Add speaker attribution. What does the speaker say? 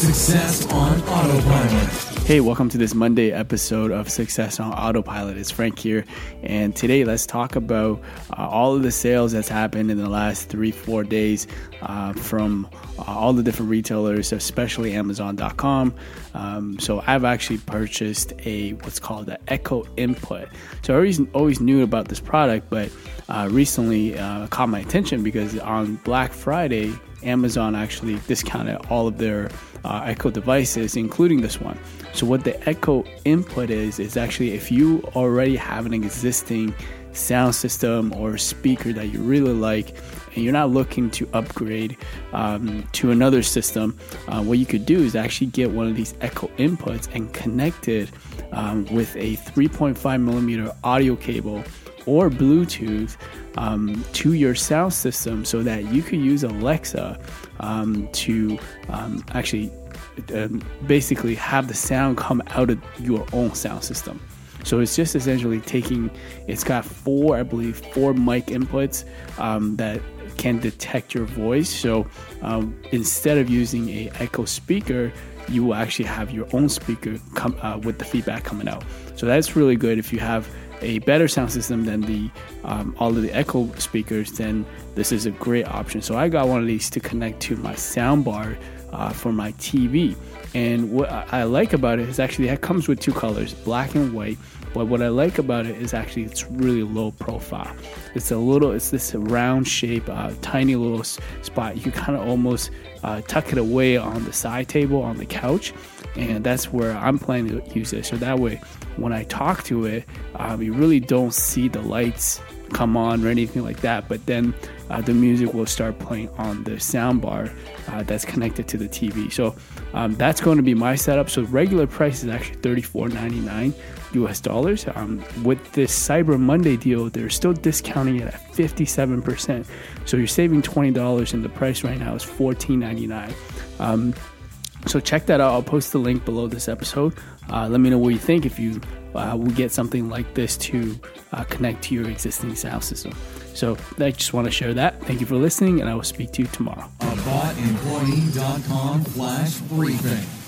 Speaker 1: Success on Autopilot.
Speaker 2: Hey, welcome to this Monday episode of Success on Autopilot. It's Frank here, and today let's talk about uh, all of the sales that's happened in the last three, four days uh, from uh, all the different retailers, especially Amazon.com. Um, so I've actually purchased a what's called the Echo Input. So I always always knew about this product, but uh, recently uh, caught my attention because on Black Friday Amazon actually discounted all of their uh, Echo devices, including this one. So, what the Echo input is, is actually if you already have an existing sound system or speaker that you really like and you're not looking to upgrade um, to another system, uh, what you could do is actually get one of these Echo inputs and connect it um, with a 3.5 millimeter audio cable or Bluetooth um, to your sound system so that you could use Alexa um, to um, actually um, basically have the sound come out of your own sound system. So it's just essentially taking, it's got four, I believe, four mic inputs um, that can detect your voice. So um, instead of using a Echo speaker, you will actually have your own speaker come uh, with the feedback coming out. So that's really good if you have a better sound system than the um, all of the Echo speakers, then this is a great option. So I got one of these to connect to my soundbar uh, for my TV. And what I like about it is actually it comes with two colors, black and white. But what I like about it is actually it's really low profile. It's a little, it's this round shape, uh, tiny little spot. You kind of almost uh, tuck it away on the side table on the couch, and that's where I'm planning to use it. So that way, when I talk to it, um, you really don't see the lights come on or anything like that. But then uh, the music will start playing on the soundbar uh, that's connected to the TV. So um, that's going to be my setup. So regular price is actually $34.99 US dollars. Um, with this Cyber Monday deal, they're still discounting it at 57%. So you're saving $20 and the price right now is $14.99. Um, so check that out. I'll post the link below this episode. Uh, let me know what you think if you uh, will get something like this to uh, connect to your existing sound system. So I just want to share that. Thank you for listening, and I will speak to you tomorrow.
Speaker 1: AboutEmployee.com slash briefing.